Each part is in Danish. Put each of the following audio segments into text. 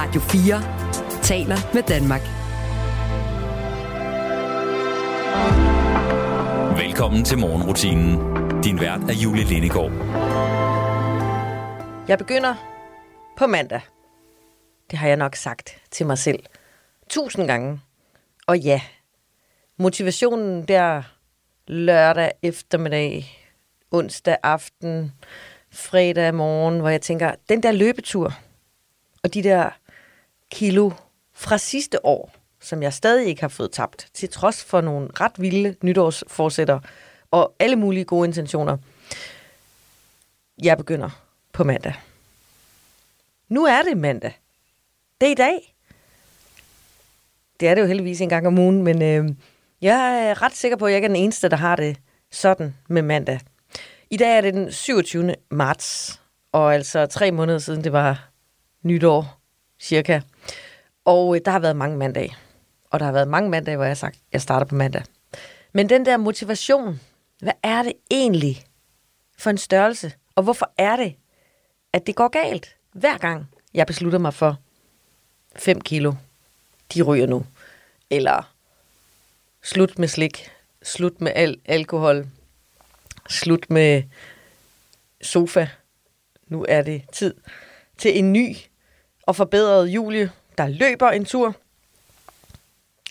Radio 4 taler med Danmark. Velkommen til morgenrutinen. Din vært er Julie Lindegård. Jeg begynder på mandag. Det har jeg nok sagt til mig selv tusind gange. Og ja, motivationen der lørdag eftermiddag, onsdag aften, fredag morgen, hvor jeg tænker, den der løbetur og de der kilo fra sidste år, som jeg stadig ikke har fået tabt, til trods for nogle ret vilde nytårsforsætter og alle mulige gode intentioner. Jeg begynder på mandag. Nu er det mandag. Det er i dag. Det er det jo heldigvis en gang om ugen, men øh, jeg er ret sikker på, at jeg ikke er den eneste, der har det sådan med mandag. I dag er det den 27. marts, og altså tre måneder siden det var nytår, cirka. Og øh, der har været mange mandage. Og der har været mange mandage, hvor jeg har sagt, jeg starter på mandag. Men den der motivation, hvad er det egentlig for en størrelse? Og hvorfor er det, at det går galt, hver gang jeg beslutter mig for 5 kilo, de ryger nu. Eller slut med slik, slut med al alkohol, slut med sofa. Nu er det tid til en ny og forbedret Julie, der løber en tur.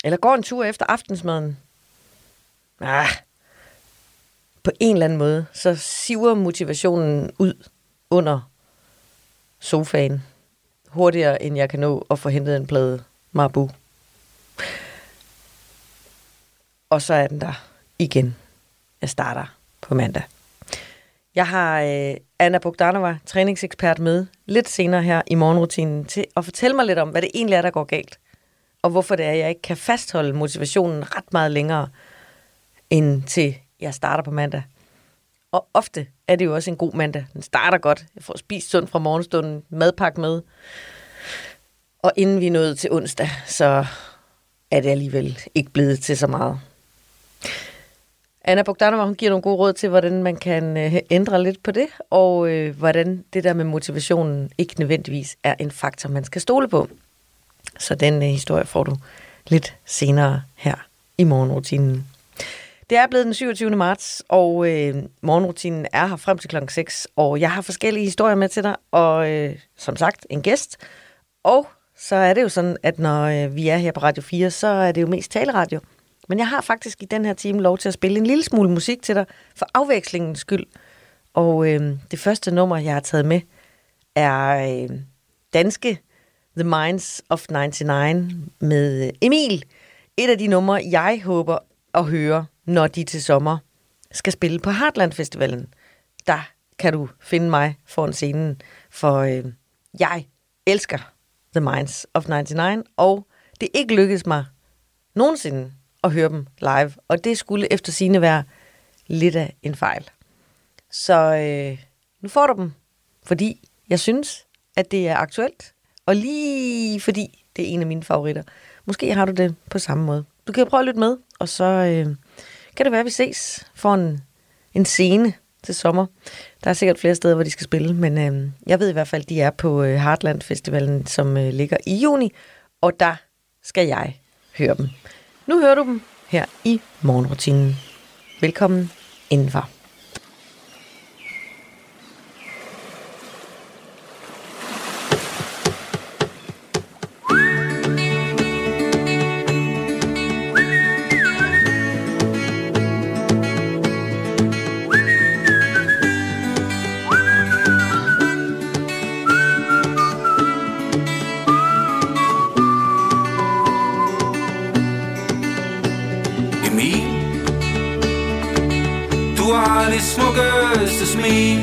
Eller går en tur efter aftensmaden. Ah, på en eller anden måde, så siver motivationen ud under sofaen. Hurtigere, end jeg kan nå at få hentet en plade Marbu. Og så er den der igen. Jeg starter på mandag. Jeg har øh, Anna Bogdanova, træningsekspert, med lidt senere her i morgenrutinen til at fortælle mig lidt om, hvad det egentlig er, der går galt. Og hvorfor det er, at jeg ikke kan fastholde motivationen ret meget længere, end til jeg starter på mandag. Og ofte er det jo også en god mandag. Den starter godt. Jeg får spist sundt fra morgenstunden, madpakke med. Og inden vi nåede til onsdag, så er det alligevel ikke blevet til så meget. Anna Bogdanova, hun giver nogle gode råd til, hvordan man kan øh, ændre lidt på det, og øh, hvordan det der med motivationen ikke nødvendigvis er en faktor, man skal stole på. Så den øh, historie får du lidt senere her i morgenrutinen. Det er blevet den 27. marts, og øh, morgenrutinen er her frem til klokken 6, og jeg har forskellige historier med til dig, og øh, som sagt en gæst. Og så er det jo sådan, at når øh, vi er her på Radio 4, så er det jo mest taleradio. Men jeg har faktisk i den her time lov til at spille en lille smule musik til dig, for afvekslingens skyld. Og øh, det første nummer, jeg har taget med, er øh, danske The Minds of 99 med øh, Emil. Et af de numre, jeg håber at høre, når de til sommer skal spille på Heartland Festivalen. Der kan du finde mig foran scenen, for øh, jeg elsker The Minds of 99, og det ikke lykkedes mig nogensinde at høre dem live, og det skulle efter sine være lidt af en fejl. Så øh, nu får du dem, fordi jeg synes, at det er aktuelt, og lige fordi det er en af mine favoritter. Måske har du det på samme måde. Du kan prøve at lytte med, og så øh, kan det være, at vi ses for en, en scene til sommer. Der er sikkert flere steder, hvor de skal spille, men øh, jeg ved i hvert fald, at de er på øh, Heartland Festivalen, som øh, ligger i juni, og der skal jeg høre dem. Nu hører du dem her i morgenrutinen. Velkommen indenfor. Smil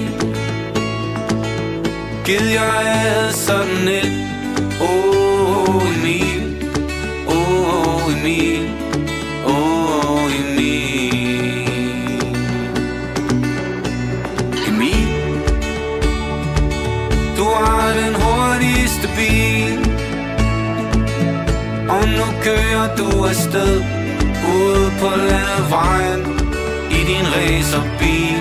Gid jeg havde sådan et Åh, oh, Emil. Åh, oh, Emil. Åh, oh, Emil. Emil. Du har den hurtigste bil. Og nu kører du afsted Ude på landevejen I din racerbil.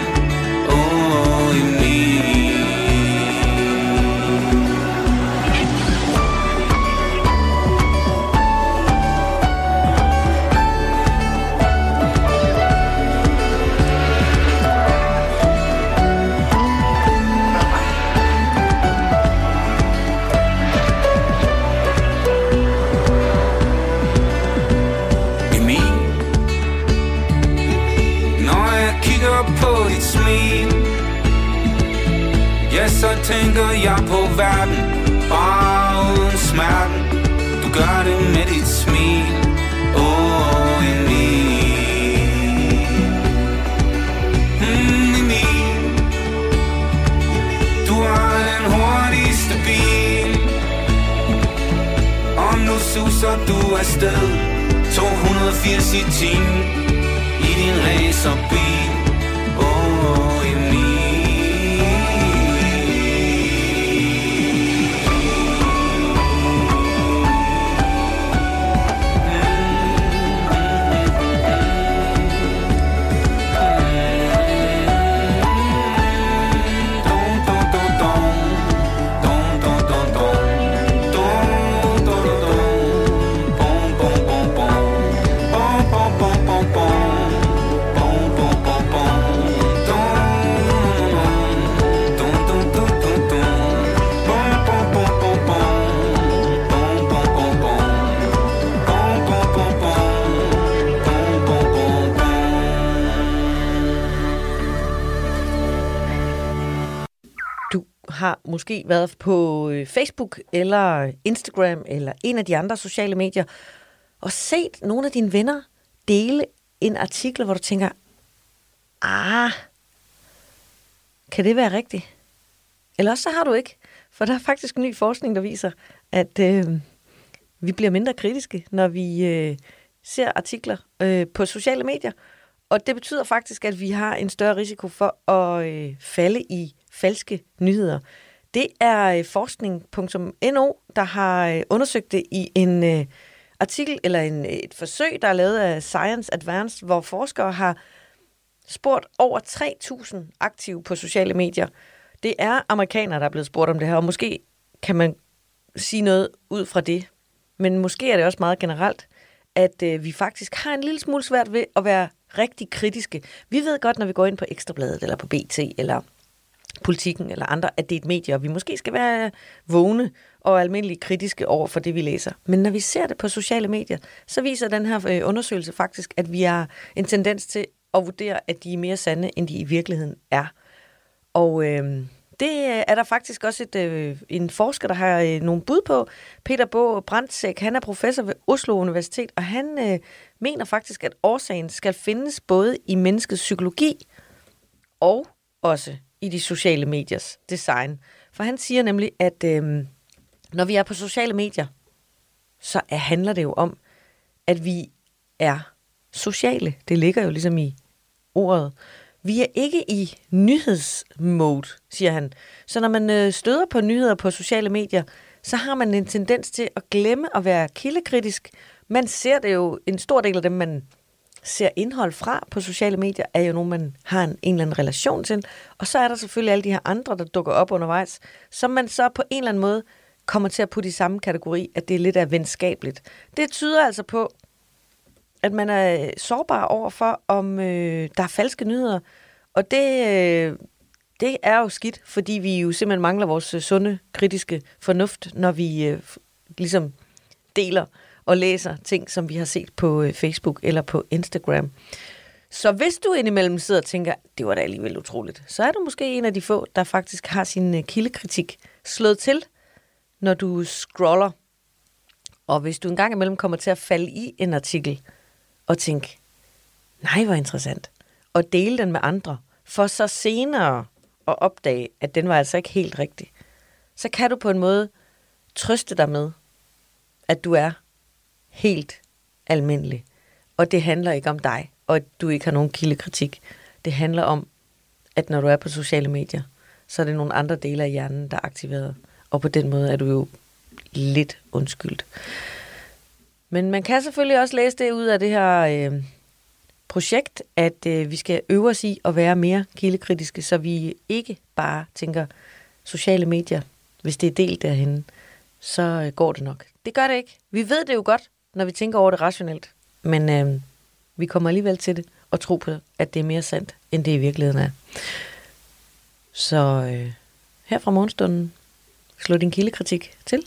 80 i timen I din racerbil. Måske været på øh, Facebook eller Instagram eller en af de andre sociale medier og set nogle af dine venner dele en artikel, hvor du tænker, ah, kan det være rigtigt? Eller også så har du ikke, for der er faktisk ny forskning, der viser, at øh, vi bliver mindre kritiske, når vi øh, ser artikler øh, på sociale medier. Og det betyder faktisk, at vi har en større risiko for at øh, falde i falske nyheder. Det er øh, forskning.no, der har øh, undersøgt det i en øh, artikel eller en, øh, et forsøg, der er lavet af Science Advanced, hvor forskere har spurgt over 3.000 aktive på sociale medier. Det er amerikanere, der er blevet spurgt om det her, og måske kan man sige noget ud fra det. Men måske er det også meget generelt, at øh, vi faktisk har en lille smule svært ved at være rigtig kritiske. Vi ved godt, når vi går ind på Ekstrabladet, eller på BT, eller politikken eller andre, at det er et medie, og vi måske skal være vågne og almindeligt kritiske over for det, vi læser. Men når vi ser det på sociale medier, så viser den her øh, undersøgelse faktisk, at vi har en tendens til at vurdere, at de er mere sande, end de i virkeligheden er. Og øh, det øh, er der faktisk også et, øh, en forsker, der har øh, nogle bud på. Peter Bo Brandsæk, han er professor ved Oslo Universitet, og han øh, mener faktisk, at årsagen skal findes både i menneskets psykologi og også i de sociale mediers design. For han siger nemlig, at øh, når vi er på sociale medier, så er, handler det jo om, at vi er sociale. Det ligger jo ligesom i ordet. Vi er ikke i nyhedsmode, siger han. Så når man øh, støder på nyheder på sociale medier, så har man en tendens til at glemme at være kildekritisk. Man ser det jo, en stor del af dem, man ser indhold fra på sociale medier, er jo nogen, man har en, en eller anden relation til. Og så er der selvfølgelig alle de her andre, der dukker op undervejs, som man så på en eller anden måde kommer til at putte i samme kategori, at det er lidt af venskabeligt. Det tyder altså på, at man er øh, sårbar over for, om øh, der er falske nyheder. Og det, øh, det er jo skidt, fordi vi jo simpelthen mangler vores øh, sunde, kritiske fornuft, når vi øh, ligesom deler og læser ting, som vi har set på øh, Facebook eller på Instagram. Så hvis du indimellem sidder og tænker, det var da alligevel utroligt, så er du måske en af de få, der faktisk har sin øh, kildekritik slået til, når du scroller. Og hvis du engang imellem kommer til at falde i en artikel og tænke, nej, hvor interessant, og dele den med andre, for så senere at opdage, at den var altså ikke helt rigtig, så kan du på en måde trøste dig med, at du er helt almindelig. Og det handler ikke om dig, og at du ikke har nogen kildekritik. Det handler om, at når du er på sociale medier, så er det nogle andre dele af hjernen, der er aktiveret. Og på den måde er du jo lidt undskyldt. Men man kan selvfølgelig også læse det ud af det her øh, projekt, at øh, vi skal øve os i at være mere kildekritiske, så vi ikke bare tænker sociale medier, hvis det er delt derhen, så øh, går det nok. Det gør det ikke. Vi ved det jo godt, når vi tænker over det rationelt, men øh, vi kommer alligevel til det og tro på, at det er mere sandt, end det i virkeligheden er. Så øh, her fra morgenstunden, slå din kildekritik til.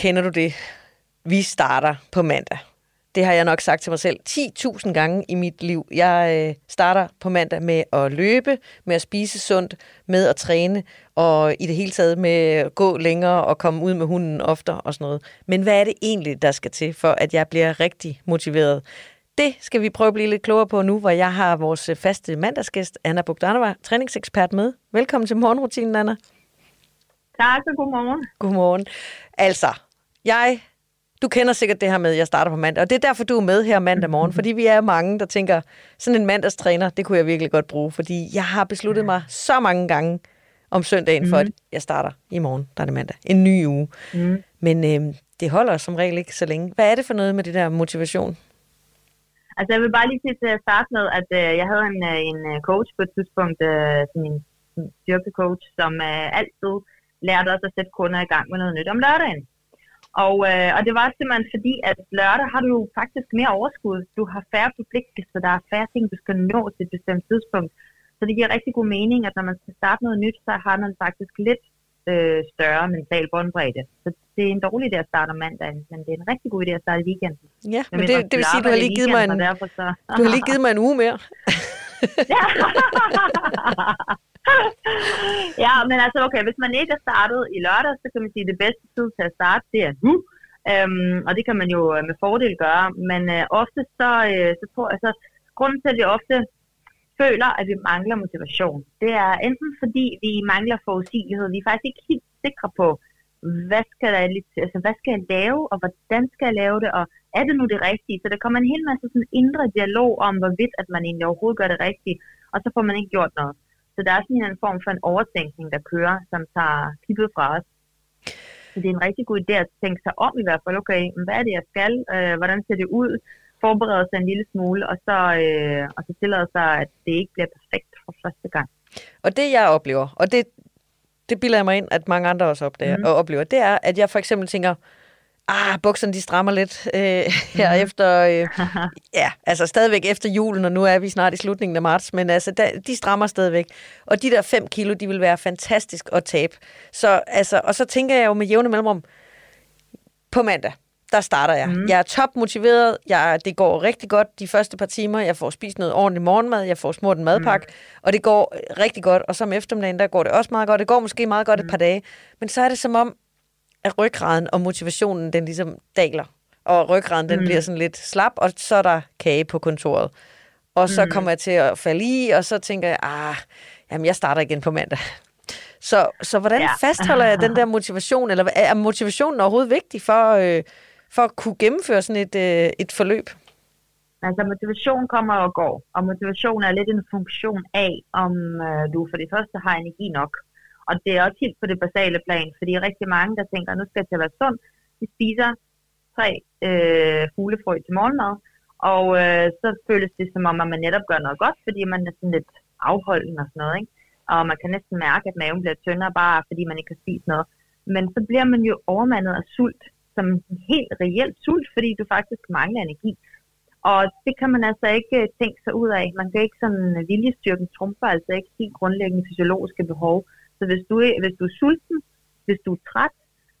Kender du det? Vi starter på mandag. Det har jeg nok sagt til mig selv 10.000 gange i mit liv. Jeg øh, starter på mandag med at løbe, med at spise sundt, med at træne, og i det hele taget med at gå længere og komme ud med hunden oftere og sådan noget. Men hvad er det egentlig, der skal til, for at jeg bliver rigtig motiveret? Det skal vi prøve at blive lidt klogere på nu, hvor jeg har vores faste mandagsgæst, Anna Bogdanova, træningsekspert med. Velkommen til morgenrutinen, Anna. Tak og godmorgen. Godmorgen. Altså, jeg, du kender sikkert det her med, at jeg starter på mandag, og det er derfor, du er med her mandag morgen, fordi vi er mange, der tænker, sådan en mandagstræner, det kunne jeg virkelig godt bruge, fordi jeg har besluttet mig så mange gange om søndagen, for at jeg starter i morgen, der er det mandag, en ny uge. Mm. Men øh, det holder som regel ikke så længe. Hvad er det for noget med det der motivation? Altså jeg vil bare lige sige til at starte med, at øh, jeg havde en, øh, en øh, coach på et tidspunkt, øh, sådan en, en styrkecoach, som øh, altid lærte os at sætte kunder i gang med noget nyt om lørdagen. Og, øh, og det var simpelthen fordi, at lørdag har du jo faktisk mere overskud. Du har færre forpligtelser, der er færre ting, du skal nå til et bestemt tidspunkt. Så det giver rigtig god mening, at når man skal starte noget nyt, så har man faktisk lidt øh, større mental båndbredde. Så det er en dårlig idé at starte om mandagen, men det er en rigtig god idé at starte i weekenden. Ja, men Men det, det vil sige, at du har lige givet mig en, så... du har lige givet mig en uge mere. ja. ja, men altså okay, hvis man ikke er startet i lørdag, så kan man sige, at det bedste tid til at starte, det er nu. Øhm, og det kan man jo øh, med fordel gøre. Men øh, ofte så, øh, så tror jeg, altså, grunden til, at vi ofte føler, at vi mangler motivation, det er enten fordi, vi mangler forudsigelighed. Vi er faktisk ikke helt sikre på, hvad skal, der, altså, hvad skal jeg lave, og hvordan skal jeg lave det, og er det nu det rigtige? Så der kommer en hel masse sådan indre dialog om, hvorvidt at man egentlig overhovedet gør det rigtige, og så får man ikke gjort noget. Så der er sådan en form for en overtænkning, der kører, som tager kippet fra os. Så det er en rigtig god idé at tænke sig om i hvert fald, okay, hvad er det, jeg skal? Øh, hvordan ser det ud? Forberede sig en lille smule, og så, øh, og så tillade sig, at det ikke bliver perfekt fra første gang. Og det jeg oplever, og det, det bilder jeg mig ind, at mange andre også opdager, mm. og oplever, det er, at jeg for eksempel tænker, ah, bukserne de strammer lidt øh, her mm. efter, øh, ja, altså stadigvæk efter julen, og nu er vi snart i slutningen af marts, men altså, der, de strammer stadigvæk. Og de der 5 kilo, de vil være fantastisk at tabe. Så, altså, og så tænker jeg jo med jævne mellemrum, på mandag, der starter jeg. Mm. Jeg er topmotiveret, jeg, det går rigtig godt de første par timer, jeg får spist noget ordentligt morgenmad, jeg får smurt en madpakke, mm. og det går rigtig godt, og så om eftermiddagen, der går det også meget godt, det går måske meget godt mm. et par dage, men så er det som om, at ryggraden og motivationen, den ligesom daler, og ryggraden, den Mm. bliver sådan lidt slap, og så er der kage på kontoret. Og så Mm. kommer jeg til at falde i, og så tænker jeg, ah, jamen jeg starter igen på mandag. Så, så hvordan Ja. fastholder jeg den der motivation, eller er motivationen overhovedet vigtig for, øh, for at kunne gennemføre sådan et, øh, et forløb? Altså motivation kommer og går, og motivation er lidt en funktion af, om øh, du for det første har energi nok. Og det er også helt på det basale plan, fordi rigtig mange, der tænker, nu skal jeg til at være sund, de spiser tre øh, fuglefrø til morgenmad, og øh, så føles det som om, at man netop gør noget godt, fordi man er sådan lidt afholden og sådan noget, ikke? Og man kan næsten mærke, at maven bliver tyndere, bare fordi man ikke har spist noget. Men så bliver man jo overmandet af sult, som en helt reelt sult, fordi du faktisk mangler energi. Og det kan man altså ikke øh, tænke sig ud af. Man kan ikke sådan øh, viljestyrken trumfer altså ikke helt grundlæggende fysiologiske behov. Så hvis du, hvis du er sulten, hvis du er træt,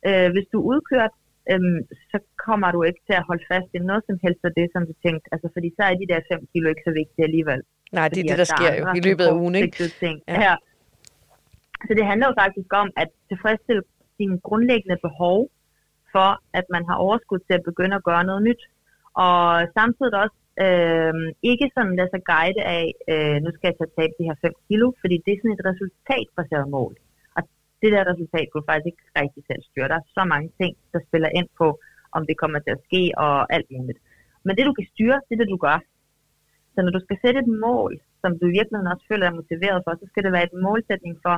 øh, hvis du er udkørt, øhm, så kommer du ikke til at holde fast i noget som helst af det, som du tænkte. Altså, fordi så er de der 5 kilo ikke så vigtige alligevel. Nej, det er det, at der sker jo i løbet af ugen, ikke? Ting. Ja. Ja. Så det handler jo faktisk om at tilfredsstille sine grundlæggende behov for, at man har overskud til at begynde at gøre noget nyt. Og samtidig også øh, ikke sådan lade sig guide af, øh, nu skal jeg tage tabe de her 5 kilo, fordi det er sådan et resultatbaseret mål. Og det der resultat kunne faktisk ikke rigtig selv styre. Der er så mange ting, der spiller ind på, om det kommer til at ske og alt muligt. Men det du kan styre, det er det du gør. Så når du skal sætte et mål, som du i virkeligheden også føler dig motiveret for, så skal det være et målsætning for,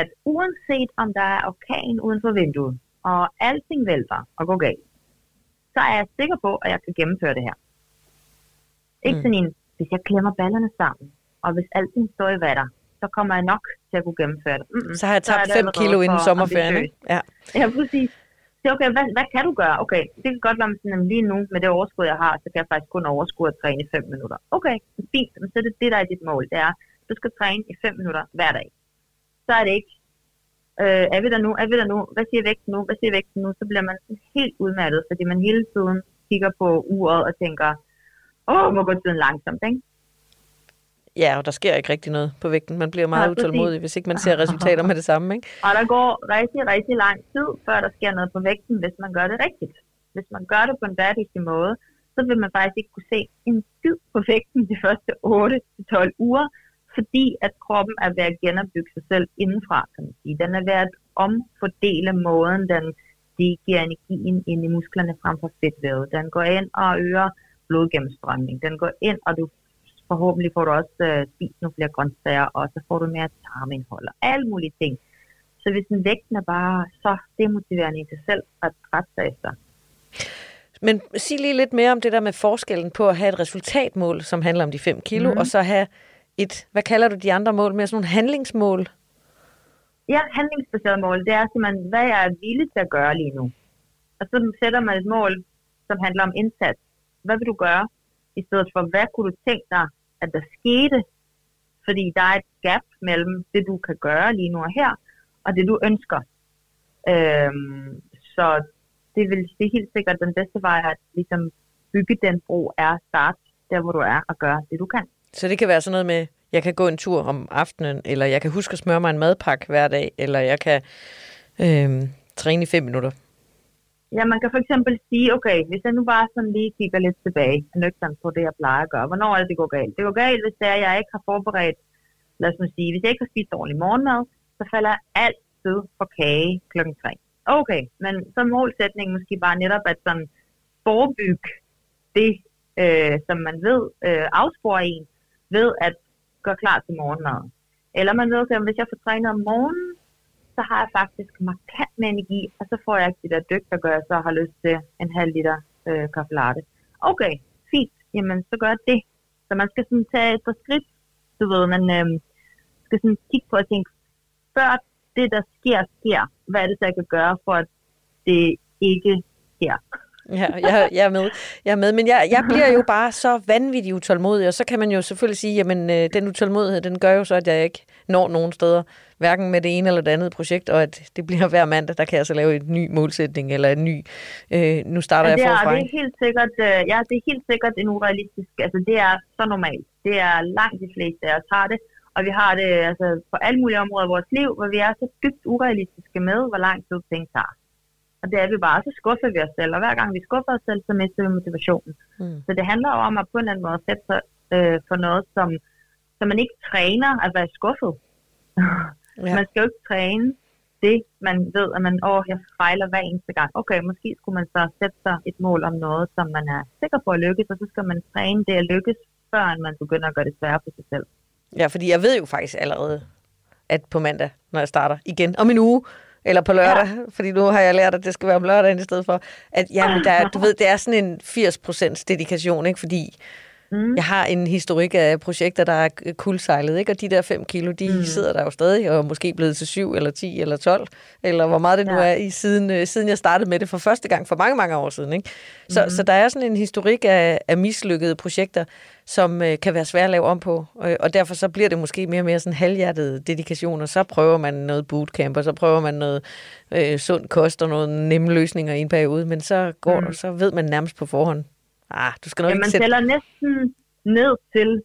at uanset om der er orkan uden for vinduet, og alting vælter og går galt, så er jeg sikker på, at jeg kan gennemføre det her. Ikke Mm. sådan en, hvis jeg klemmer ballerne sammen, og hvis alting står i vatter, så kommer jeg nok til at kunne gennemføre det. Mm-mm. Så har jeg tabt det 5 allerede kilo inden sommerferien, ikke? Ja. Ja, præcis. Så okay, hvad, hvad kan du gøre? Okay, det kan godt være, at sådan, lige nu med det overskud, jeg har, så kan jeg faktisk kun overskue at træne i 5 minutter. Okay, fint. Men så er det det, der er dit mål. Det er, du skal træne i 5 minutter hver dag. Så er det ikke, øh, er vi der nu? Er vi der nu? Hvad siger vægten nu? Hvad siger vægten nu? Så bliver man helt udmattet, fordi man hele tiden kigger på uret og tænker, åh, må gå tiden langsomt, ikke? ja, og der sker ikke rigtig noget på vægten. Man bliver meget præcis. utålmodig, hvis ikke man ser resultater med det samme, ikke? Og der går rigtig, rigtig lang tid, før der sker noget på vægten, hvis man gør det rigtigt. Hvis man gør det på en bæredygtig måde, så vil man faktisk ikke kunne se en skid på vægten de første 8-12 uger, fordi at kroppen er ved at genopbygge sig selv indenfra, kan man sige. Den er ved at omfordele måden, den de giver energien ind i musklerne frem for fedtvævet. Den går ind og øger blodgennemstrømning. Den går ind, og du forhåbentlig får du også øh, spist nogle flere grøntsager, og så får du mere tarmindhold og alle mulige ting. Så hvis den vægten er bare så demotiverende i sig selv at rette sig efter, Men sig lige lidt mere om det der med forskellen på at have et resultatmål, som handler om de 5 kilo, mm. og så have et, hvad kalder du de andre mål, mere sådan nogle handlingsmål? Ja, handlingsbaseret mål, det er simpelthen, hvad jeg er villig til at gøre lige nu. Og så sætter man et mål, som handler om indsats. Hvad vil du gøre? I stedet for, hvad kunne du tænke dig, at der skete? Fordi der er et gap mellem det, du kan gøre lige nu og her, og det, du ønsker. Øhm, så det vil det er helt sikkert den bedste vej at ligesom bygge den bro er at starte der, hvor du er, og gøre det, du kan. Så det kan være sådan noget med, jeg kan gå en tur om aftenen, eller jeg kan huske at smøre mig en madpakke hver dag, eller jeg kan øhm, træne i 5 minutter. Ja, man kan for eksempel sige, okay, hvis jeg nu bare sådan lige kigger lidt tilbage, nøgteren på det, jeg plejer at gøre, hvornår er det, det går galt? Det går galt, hvis det er, at jeg ikke har forberedt, lad os nu sige, hvis jeg ikke har spist ordentlig morgenmad, så falder jeg altid på kage klokken 3. Okay, men så målsætningen måske bare netop at sådan forebygge det, øh, som man ved øh, afsporer en, ved at gøre klar til morgenmad. Eller man ved, at hvis jeg får trænet om morgenen, så har jeg faktisk markant med energi, og så får jeg ikke det der dyk, der gør, at jeg så har lyst til en halv liter øh, kaffe latte. Okay, fint. Jamen, så gør jeg det. Så man skal sådan tage et par skridt, du ved, man øh, skal sådan kigge på og tænke, før det, der sker, sker, hvad er det, så jeg kan gøre, for at det ikke sker? Ja, jeg, jeg er med. Jeg er med. Men jeg, jeg bliver jo bare så vanvittigt utålmodig, og så kan man jo selvfølgelig sige, jamen øh, den utålmodighed, den gør jo så, at jeg ikke når nogen steder, hverken med det ene eller det andet projekt, og at det bliver hver mandag, der kan jeg så lave en ny målsætning, eller en ny, øh, nu starter jeg det er, forfra. det er helt sikkert, øh, ja, det er helt sikkert en urealistisk, altså det er så normalt. Det er langt de fleste af os har det, og vi har det altså, på alle mulige områder i vores liv, hvor vi er så dybt urealistiske med, hvor lang tid ting tager. Og det er vi bare, så skuffer vi os selv, og hver gang vi skuffer os selv, så mister vi motivationen. Mm. Så det handler jo om at på en eller anden måde sætte sig øh, for noget, som, som man ikke træner at være skuffet. Ja. Man skal jo ikke træne det, man ved, at man, åh, jeg fejler hver eneste gang. Okay, måske skulle man så sætte sig et mål om noget, som man er sikker på at lykkes, og så skal man træne det at lykkes, før man begynder at gøre det sværere for sig selv. Ja, fordi jeg ved jo faktisk allerede, at på mandag, når jeg starter igen om en uge, eller på lørdag, ja. fordi nu har jeg lært, at det skal være om lørdagen i stedet for, at jamen, der, er- du ved, det er sådan en 80% dedikation, ikke? fordi Jeg har en historik af projekter, der er kuldsejlet, ikke? og de der 5 kilo, de mm. sidder der jo stadig, og er måske blevet til 7 eller 10 eller 12, eller hvor meget det nu Ja. er, i siden, øh, siden jeg startede med det for første gang for mange, mange år siden. Ikke? Så, mm. så der er sådan en historik af, af mislykkede projekter, som øh, kan være svære at lave om på, øh, og derfor så bliver det måske mere og mere sådan halvhjertet dedikation, og så prøver man noget bootcamp, og så prøver man noget øh, sund kost og nogle nemme løsninger i en periode, men så, går, mm. så ved man nærmest på forhånd, ah, du skal nok Ja, ikke man sætte tæller næsten ned til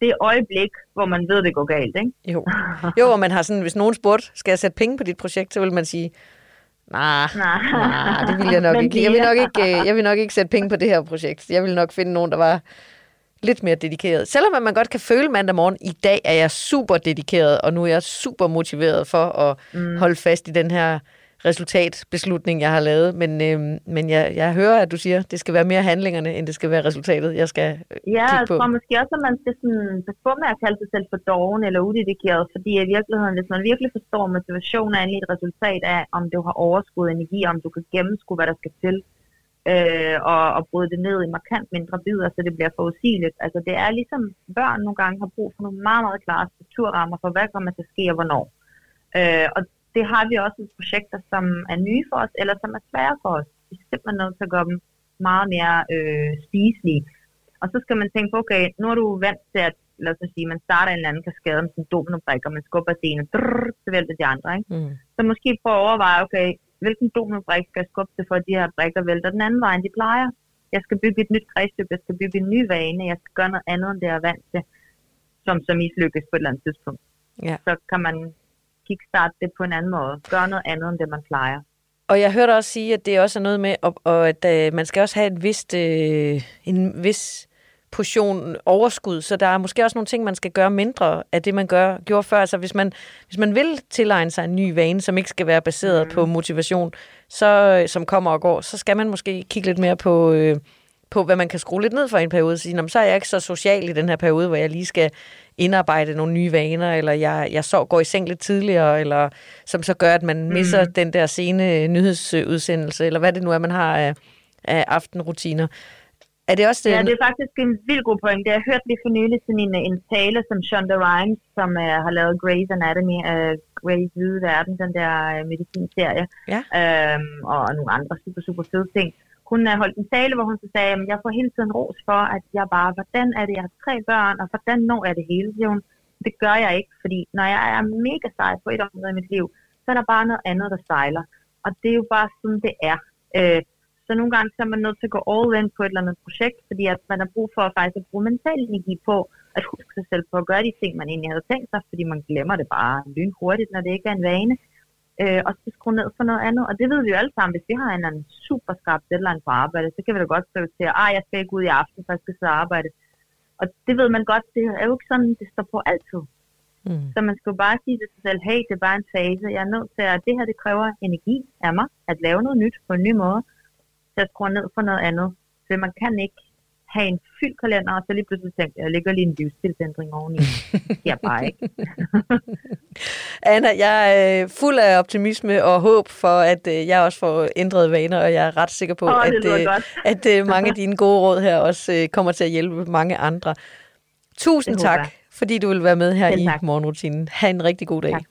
det øjeblik, hvor man ved, det går galt, ikke? Jo. jo, og man har sådan, hvis nogen spurgte, skal jeg sætte penge på dit projekt, så vil man sige, nej, Nej. nah, det vil jeg nok ikke. Jeg vil nok ikke, øh, jeg vil nok ikke sætte penge på det her projekt. Jeg vil nok finde nogen, der var lidt mere dedikeret. Selvom man godt kan føle mandag morgen, i dag er jeg super dedikeret, og nu er jeg super motiveret for at mm. holde fast i den her resultatbeslutning, jeg har lavet. Men, øh, men jeg, jeg hører, at du siger, at det skal være mere handlingerne, end det skal være resultatet, jeg skal øh, Ja, kigge jeg på. tror måske også, at man skal sådan, passe på med at kalde sig selv for doven eller udedikeret, fordi i virkeligheden, hvis man virkelig forstår motivation er egentlig et resultat af, om du har overskud energi, om du kan gennemskue, hvad der skal til, øh, og, og bryde det ned i markant mindre bidder, så det bliver forudsigeligt. Altså det er ligesom børn nogle gange har brug for nogle meget, meget klare strukturrammer for, hvad kommer til at ske og hvornår. Øh, og det har vi også i projekter, som er nye for os, eller som er svære for os. Vi er simpelthen nødt til at gøre dem meget mere øh, spiselige. Og så skal man tænke på, okay, nu er du vant til, at lad os sige, man starter en eller anden kaskade med en dominobrik, og man skubber til en, og drrr, så vælter de andre. Ikke? Mm. Så måske prøve at overveje, okay, hvilken dominobrik skal jeg skubbe til, for at de her brikker vælter den anden vej, end de plejer. Jeg skal bygge et nyt kredsløb, jeg skal bygge en ny vane, jeg skal gøre noget andet, end det jeg er vant til, som så mislykkes på et eller andet tidspunkt. Ja. Så kan man kickstarte det på en anden måde. Gøre noget andet, end det man plejer. Og jeg hørte også sige, at det også er noget med, og, og at øh, man skal også have et vist, øh, en vis portion overskud, så der er måske også nogle ting, man skal gøre mindre af det, man gør, gjorde før. Altså hvis man, hvis man vil tilegne sig en ny vane, som ikke skal være baseret mm. på motivation, så, øh, som kommer og går, så skal man måske kigge lidt mere på, øh, på hvad man kan skrue lidt ned for en periode. Og sige, "Nå, men så er jeg ikke så social i den her periode, hvor jeg lige skal indarbejde nogle nye vaner, eller jeg, jeg så går i seng lidt tidligere, eller som så gør, at man misser Mm. den der sene nyhedsudsendelse, eller hvad det nu er, man har af, af aftenrutiner. Er det også det? Ja, det er faktisk en vild god pointe. Jeg hørte lige for nylig sådan en, en tale, som Shonda Rhimes, som uh, har lavet Grey's Anatomy, uh, Grey's Hvide Verden, den der uh, medicinserie, Ja. øhm, og nogle andre super, super fede ting. Hun holdt en tale, hvor hun så sagde, at jeg får hele tiden ros for, at jeg bare, hvordan er det, jeg har tre børn, og hvordan når jeg det hele, siger hun. Det gør jeg ikke, fordi når jeg er mega sej på et område i mit liv, så er der bare noget andet, der sejler. Og det er jo bare sådan, det er. Øh, så nogle gange så er man nødt til at gå all in på et eller andet projekt, fordi at man har brug for at faktisk at bruge mental energi på at huske sig selv på at gøre de ting, man egentlig havde tænkt sig, fordi man glemmer det bare lynhurtigt, når det ikke er en vane. Øh, og så skrue ned for noget andet. Og det ved vi jo alle sammen, hvis vi har en anden super skarp deadline på arbejde, så kan vi da godt prioritere, at jeg skal ikke ud i aften, for jeg skal sidde og arbejde. Og det ved man godt, det er jo ikke sådan, det står på altid. Mm. Så man skal jo bare sige til sig selv, hey, det er bare en fase. Jeg er nødt til at, det her det kræver energi af mig, at lave noget nyt på en ny måde, til at skrue ned for noget andet. Så man kan ikke have en fyldt kalender, og så lige pludselig tænke, jeg ligger lige en livsstilsændring oveni. Det sker bare ikke. Anna, jeg er øh, fuld af optimisme og håb for, at øh, jeg også får ændret vaner, og jeg er ret sikker på, det at, øh, at øh, mange af dine gode råd her også kommer til at hjælpe mange andre. Tusind tak, jeg. fordi du vil være med her Selv i tak. morgenrutinen. Ha' en rigtig god dag. Tak.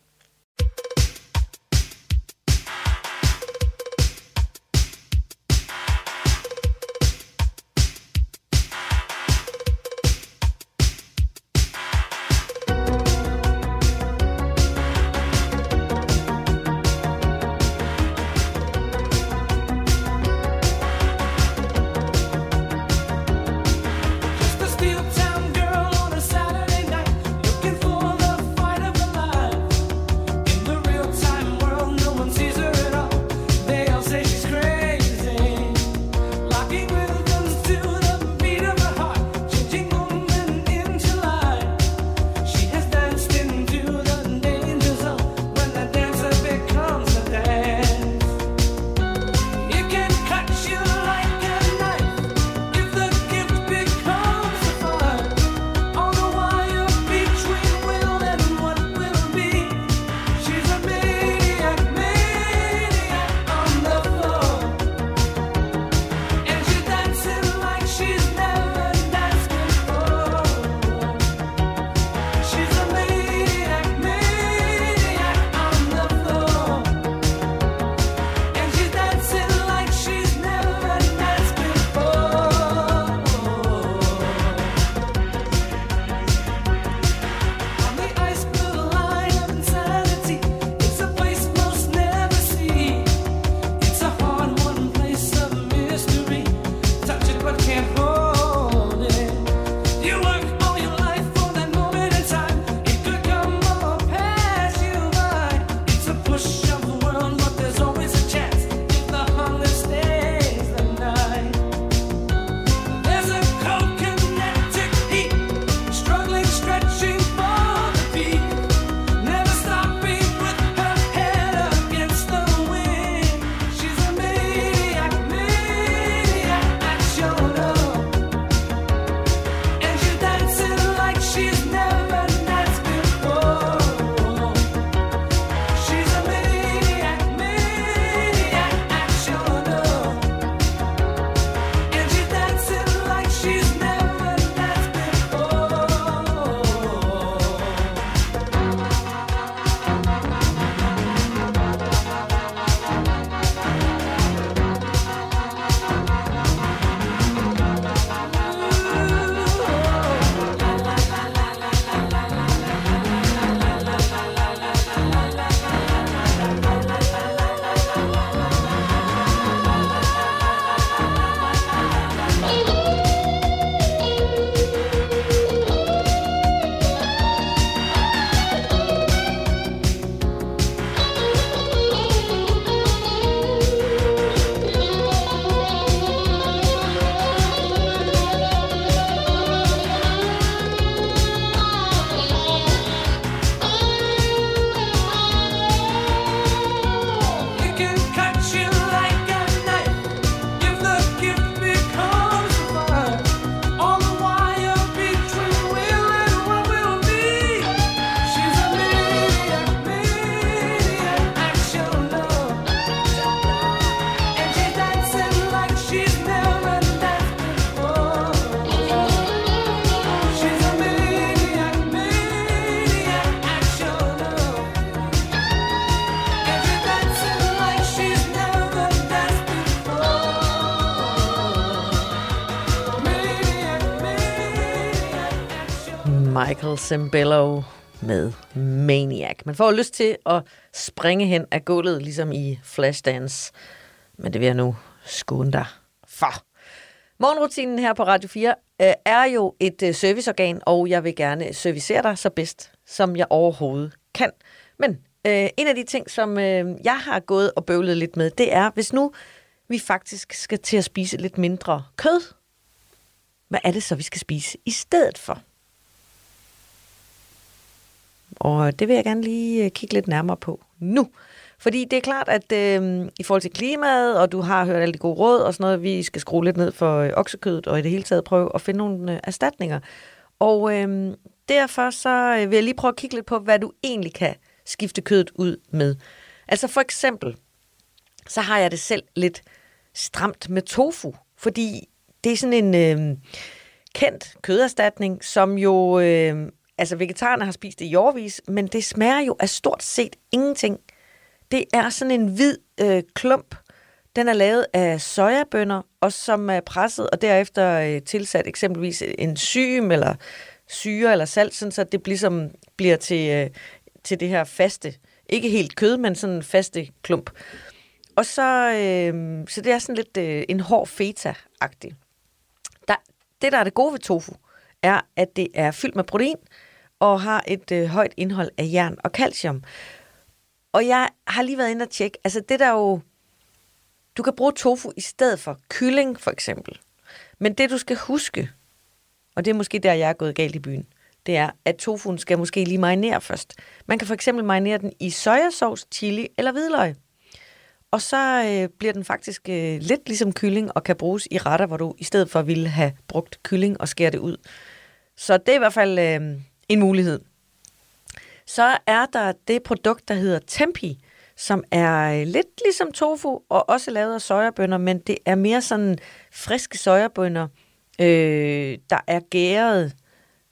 Michael Cimbello med Maniac. Man får lyst til at springe hen af gulvet, ligesom i Flashdance. Men det vil jeg nu skåne dig for. Morgenrutinen her på Radio 4 øh, er jo et øh, serviceorgan, og jeg vil gerne servicere dig så bedst, som jeg overhovedet kan. Men øh, en af de ting, som øh, jeg har gået og bøvlet lidt med, det er, hvis nu vi faktisk skal til at spise lidt mindre kød, hvad er det så, vi skal spise i stedet for? Og det vil jeg gerne lige øh, kigge lidt nærmere på nu. Fordi det er klart, at øh, i forhold til klimaet, og du har hørt alle de gode råd og sådan noget, vi skal skrue lidt ned for øh, oksekødet, og i det hele taget prøve at finde nogle øh, erstatninger. Og øh, derfor så øh, vil jeg lige prøve at kigge lidt på, hvad du egentlig kan skifte kødet ud med. Altså for eksempel, så har jeg det selv lidt stramt med tofu, fordi det er sådan en øh, kendt køderstatning, som jo, øh, altså vegetarerne har spist det i årvis, men det smager jo af stort set ingenting. Det er sådan en hvid øh, klump. Den er lavet af sojabønner, og som er presset og derefter øh, tilsat eksempelvis enzym eller syre eller salt, sådan så det ligesom bliver til, øh, til det her faste, ikke helt kød, men sådan en faste klump. Og så, øh, så det er sådan lidt øh, en hård feta-agtig. Der, det, der er det gode ved tofu, er, at det er fyldt med protein og har et øh, højt indhold af jern og calcium. Og jeg har lige været inde og tjekke, altså det der jo, du kan bruge tofu i stedet for kylling for eksempel. Men det du skal huske, og det er måske der, jeg er gået galt i byen, det er, at tofuen skal måske lige marinere først. Man kan for eksempel marinere den i sojasauce, chili eller hvidløg. Og så øh, bliver den faktisk øh, lidt ligesom kylling og kan bruges i retter, hvor du i stedet for ville have brugt kylling og skære det ud. Så det er i hvert fald øh, en mulighed. Så er der det produkt, der hedder Tempi, som er øh, lidt ligesom tofu og også lavet af sojabønner, men det er mere sådan friske sojabønner, øh, der er gæret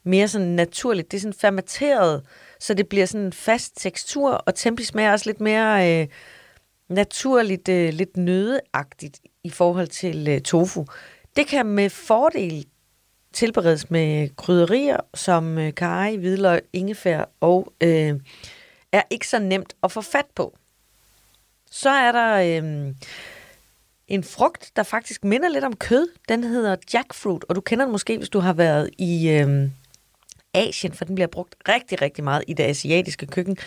mere sådan naturligt. Det er sådan fermenteret, så det bliver sådan en fast tekstur, og Tempi smager også lidt mere øh, naturligt, øh, lidt nødeagtigt i forhold til øh, tofu. Det kan med fordel tilberedes med krydderier som øh, karry, hvidløg, ingefær og øh, er ikke så nemt at få fat på. Så er der øh, en frugt, der faktisk minder lidt om kød. Den hedder jackfruit, og du kender den måske, hvis du har været i øh, Asien, for den bliver brugt rigtig, rigtig meget i det asiatiske køkken.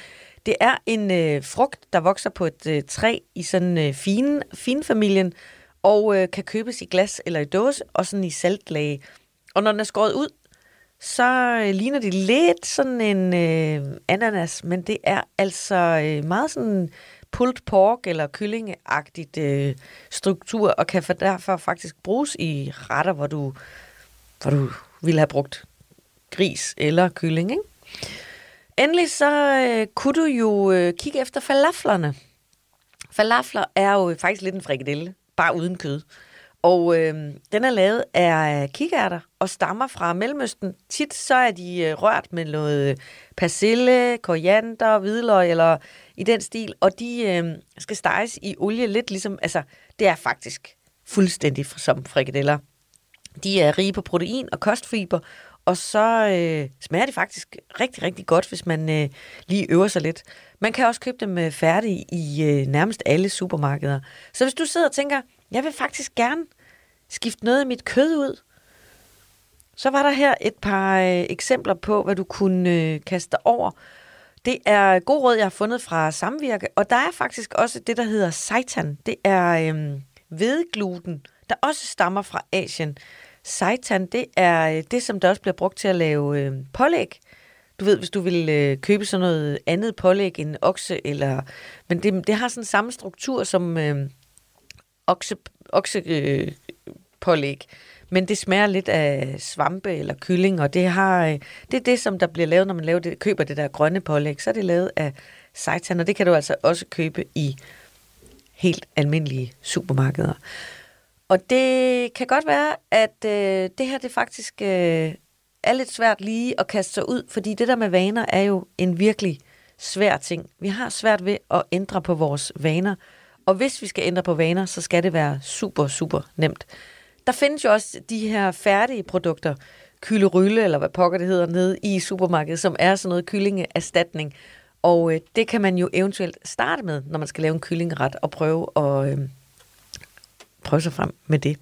Det er en øh, frugt, der vokser på et øh, træ i sådan øh, fine, finfamilien, og øh, kan købes i glas eller i dåse, og sådan i saltlage. Og når den er skåret ud, så øh, ligner det lidt sådan en øh, ananas, men det er altså øh, meget sådan pulled pork eller kyllingeagtigt øh, struktur, og kan for derfor faktisk bruges i retter, hvor du, hvor du ville have brugt gris eller kylling. Ikke? Endelig så øh, kunne du jo øh, kigge efter falaflerne. Falafler er jo faktisk lidt en frikadelle, bare uden kød. Og øh, den er lavet af kikærter og stammer fra Mellemøsten. Tit så er de øh, rørt med noget øh, persille, koriander, hvidløg eller i den stil. Og de øh, skal steges i olie lidt ligesom, altså det er faktisk fuldstændig som frikadeller. De er rige på protein og kostfiber, og så øh, smager de faktisk rigtig, rigtig godt, hvis man øh, lige øver sig lidt. Man kan også købe dem øh, færdige i øh, nærmest alle supermarkeder. Så hvis du sidder og tænker, jeg vil faktisk gerne skifte noget af mit kød ud, så var der her et par øh, eksempler på, hvad du kunne øh, kaste dig over. Det er god råd, jeg har fundet fra Samvirke, og der er faktisk også det, der hedder seitan. Det er øh, hvedegluten, der også stammer fra Asien. Seitan, det er øh, det, som der også bliver brugt til at lave øh, pålæg. Du ved, hvis du vil øh, købe sådan noget andet pålæg end okse, eller, men det, det har sådan samme struktur som øh, okse, okse øh, pålæg. Men det smager lidt af svampe eller kylling, og det, har, øh, det er det, som der bliver lavet, når man laver det, køber det der grønne pålæg. Så er det lavet af seitan, og det kan du altså også købe i helt almindelige supermarkeder. Og det kan godt være, at øh, det her det faktisk øh, er lidt svært lige at kaste sig ud, fordi det der med vaner er jo en virkelig svær ting. Vi har svært ved at ændre på vores vaner, og hvis vi skal ændre på vaner, så skal det være super, super nemt. Der findes jo også de her færdige produkter, kyllerylle, eller hvad pokker det hedder, nede i supermarkedet, som er sådan noget kyllingeerstatning. Og øh, det kan man jo eventuelt starte med, når man skal lave en kyllingeret, og prøve at øh, prøve sig frem med det.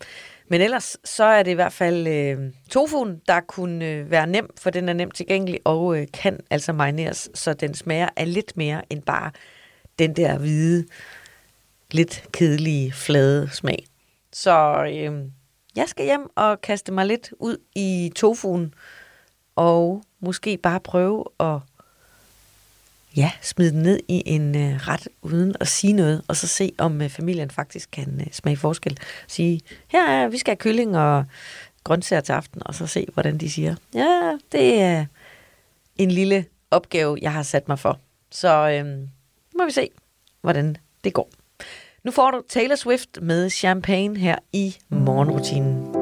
Men ellers så er det i hvert fald øh, tofuen, der kunne øh, være nem, for den er nemt tilgængelig og øh, kan altså marineres, så den smager af lidt mere end bare den der hvide, lidt kedelige, flade smag. Så øh, jeg skal hjem og kaste mig lidt ud i tofuen, og måske bare prøve at ja, smide den ned i en øh, ret uden at sige noget, og så se, om øh, familien faktisk kan øh, smage forskel. Sige, her er, vi skal have kylling og grøntsager til aften, og så se, hvordan de siger. Ja, det er en lille opgave, jeg har sat mig for. Så øh, må vi se, hvordan det går. Nu får du Taylor Swift med champagne her i morgenrutinen.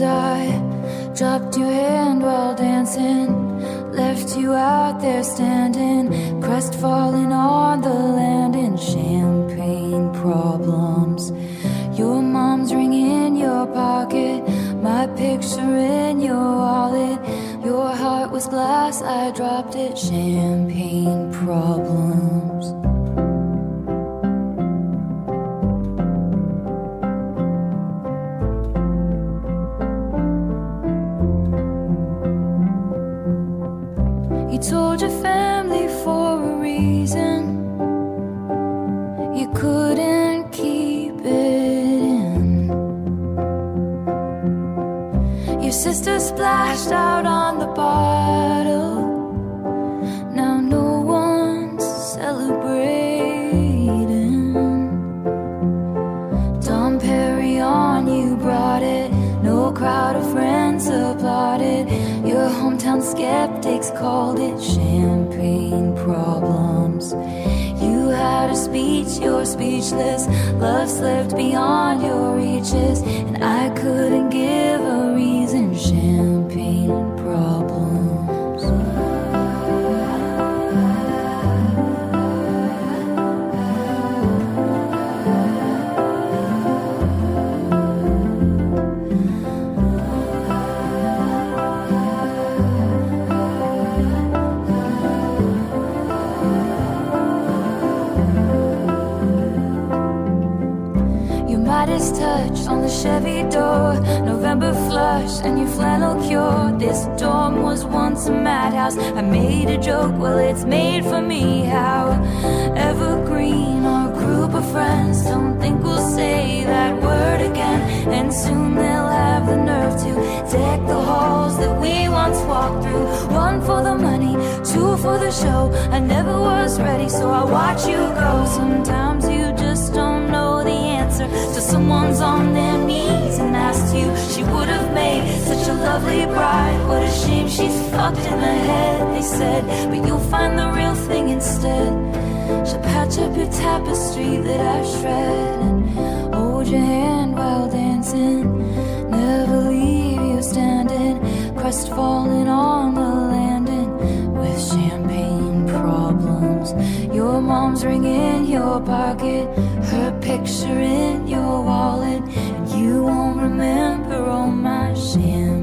Because I dropped your hand while dancing, left you out there standing, crestfallen on the land in champagne problems. Your mom's ring in your pocket, my picture in your wallet. Your heart was glass, I dropped it, champagne problems. Skeptics called it champagne problems. You had a speech, you're speechless. Love slipped beyond your reaches, and I couldn't Touch on the Chevy door. November flush and your flannel cure. This dorm was once a madhouse. I made a joke, well, it's made for me. How evergreen, our group of friends. Don't think we'll say that word again. And soon they'll have the nerve to deck the halls that we once walked through. One for the money, two for the show. I never was ready, so I watch you go. Sometimes you just don't answer someone's on their knees and asked you. She would have made such a lovely bride. What a shame she's fucked in the head, they said. But you'll find the real thing instead. She'll patch up your tapestry that I shred and hold your hand while dancing. Never leave you standing, crestfallen on the landing with champagne problems. Your mom's ring in your pocket, picture in your wallet, and you won't remember all my champagne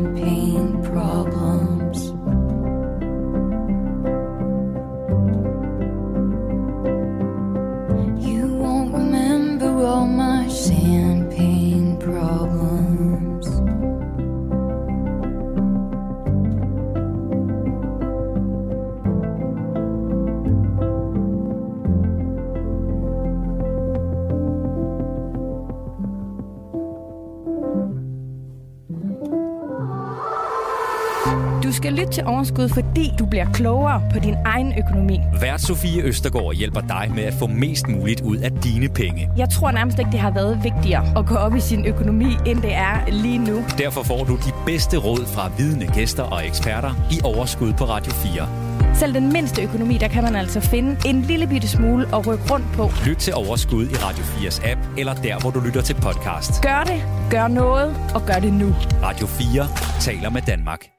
lytte til Overskud, fordi du bliver klogere på din egen økonomi. Vært Sofie Østergaard hjælper dig med at få mest muligt ud af dine penge. Jeg tror nærmest ikke, det har været vigtigere at gå op i sin økonomi, end det er lige nu. Derfor får du de bedste råd fra vidende gæster og eksperter i Overskud på Radio 4. Selv den mindste økonomi, der kan man altså finde en lille bitte smule at rykke rundt på. Lyt til Overskud i Radio 4's app, eller der, hvor du lytter til podcast. Gør det, gør noget, og gør det nu. Radio 4 taler med Danmark.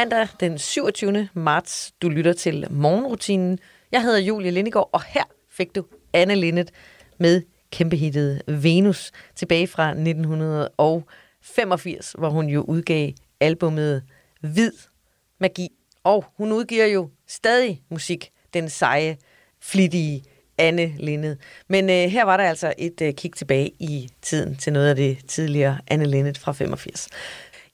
Mandag den 27. marts. Du lytter til morgenrutinen. Jeg hedder Julie Lindegård, og her fik du Anne Linnet med kæmpehittet Venus tilbage fra 1985, hvor hun jo udgav albummet Hvid Magi. Og hun udgiver jo stadig musik, den seje, flittige Anne Linnet. Men øh, her var der altså et øh, kig tilbage i tiden til noget af det tidligere Anne Linnet fra 85.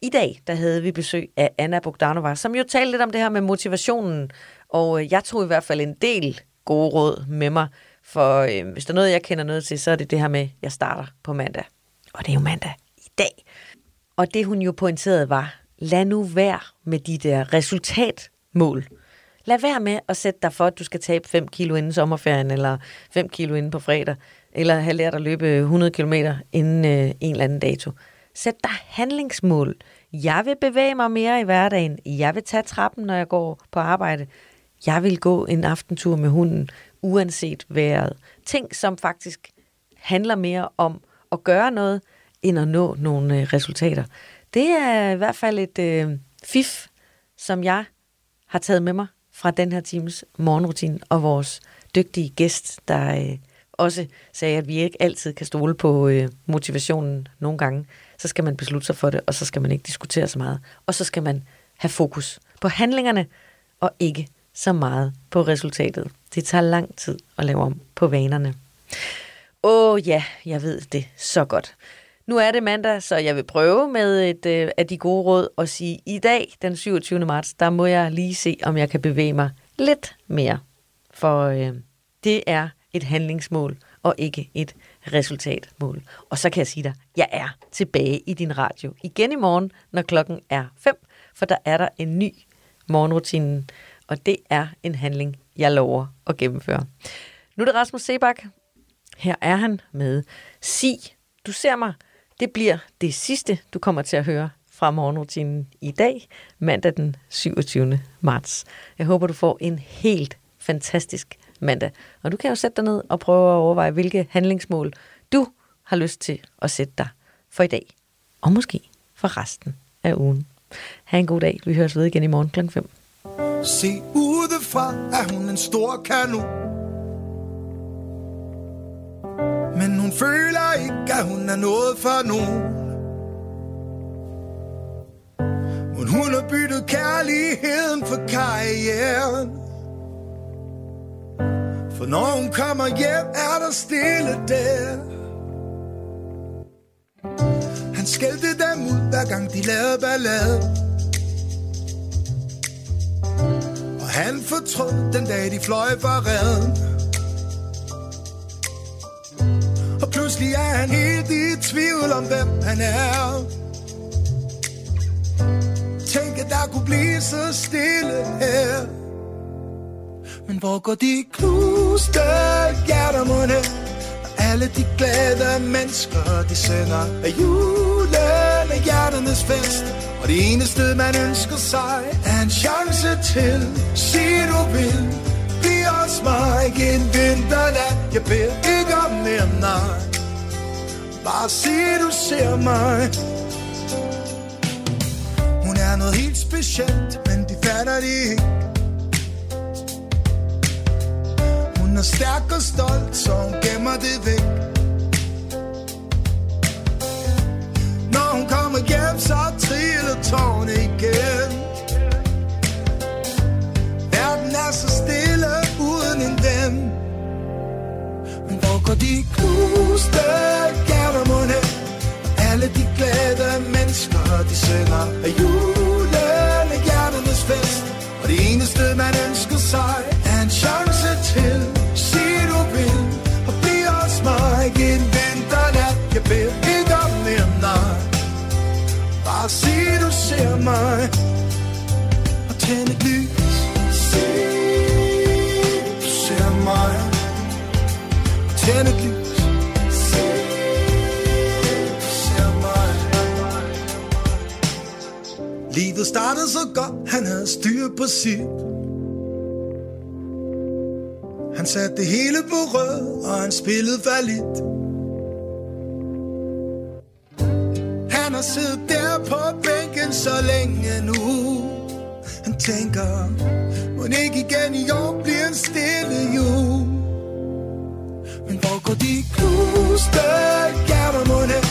I dag, der havde vi besøg af Anna Bogdanova, som jo talte lidt om det her med motivationen, og øh, jeg tog i hvert fald en del gode råd med mig, for øh, hvis der er noget, jeg kender noget til, så er det det her med, at jeg starter på mandag. Og det er jo mandag i dag. Og det hun jo pointerede var, lad nu være med de der resultatmål. Lad være med at sætte dig for, at du skal tabe 5 kilo inden sommerferien, eller 5 kilo inden på fredag, eller have lært at løbe 100 km inden øh, en eller anden dato. Sæt dig handlingsmål. Jeg vil bevæge mig mere i hverdagen. Jeg vil tage trappen, når jeg går på arbejde. Jeg vil gå en aftentur med hunden, uanset vejret. Ting, som faktisk handler mere om at gøre noget, end at nå nogle øh, resultater. Det er i hvert fald et øh, fif, som jeg har taget med mig fra den her times morgenrutine, og vores dygtige gæst, der øh, også sagde, at vi ikke altid kan stole på øh, motivationen nogle gange. Så skal man beslutte sig for det, og så skal man ikke diskutere så meget. Og så skal man have fokus på handlingerne, og ikke så meget på resultatet. Det tager lang tid at lave om på vanerne. Åh oh, ja, jeg ved det så godt. Nu er det mandag, så jeg vil prøve med et øh, af de gode råd og sige, i dag, den 27. marts, der må jeg lige se, om jeg kan bevæge mig lidt mere. For øh, det er et handlingsmål og ikke et resultatmål. Og så kan jeg sige dig, jeg er tilbage i din radio igen i morgen, når klokken er 5, for der er der en ny morgenrutine, og det er en handling, jeg lover at gennemføre. Nu er det Rasmus Sebak. Her er han med Sig, du ser mig. Det bliver det sidste, du kommer til at høre fra morgenrutinen i dag, mandag den 27. marts. Jeg håber, du får en helt fantastisk mandag. Og du kan jo sætte dig ned og prøve at overveje, hvilke handlingsmål du har lyst til at sætte dig for i dag. Og måske for resten af ugen. Ha' en god dag. Vi høres ved igen i morgen kl. 5. Se udefra er hun en stor kanon Men hun føler ikke, at hun er noget for nogen Men hun har byttet kærligheden for karrieren for når hun kommer hjem, er der stille der. Han skældte dem ud, hver gang de lavede ballade. Og han fortrød den dag, de fløj fra redden Og pludselig er han helt i tvivl om, hvem han er. Tænk, at der kunne blive så stille her. Men hvor går de knuste hjerter mon? Og alle de glade mennesker, de sender af julen af hjerternes fest. Og det eneste, man ønsker sig, er en chance til Sig du vil, bliv hos mig en vinternat Jeg beder ikke om mere nej. Bare sig du ser mig. Hun er noget helt specielt, men de fatter det ikke. Er stærk og stolt, så hun gemmer det væk Når hun kommer hjem, så triller tårne igen Verden er så stille uden en ven Men hvor går de knuste hjerter mon? Alle de glade mennesker, de synger af jul. Startede så godt, han havde styr på sit. Han satte det hele på rød, og han spillede valid. Han har siddet der på bænken så længe nu. Han tænker, må ikke igen i år bliver en stille jul. Men hvor går de knuste hjerter mon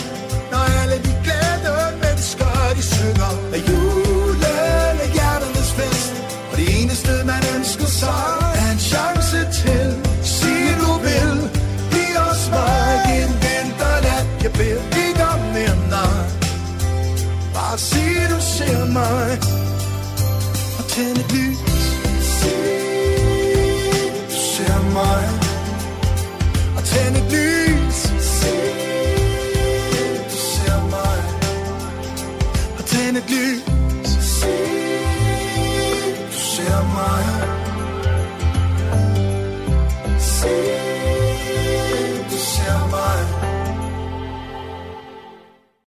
mig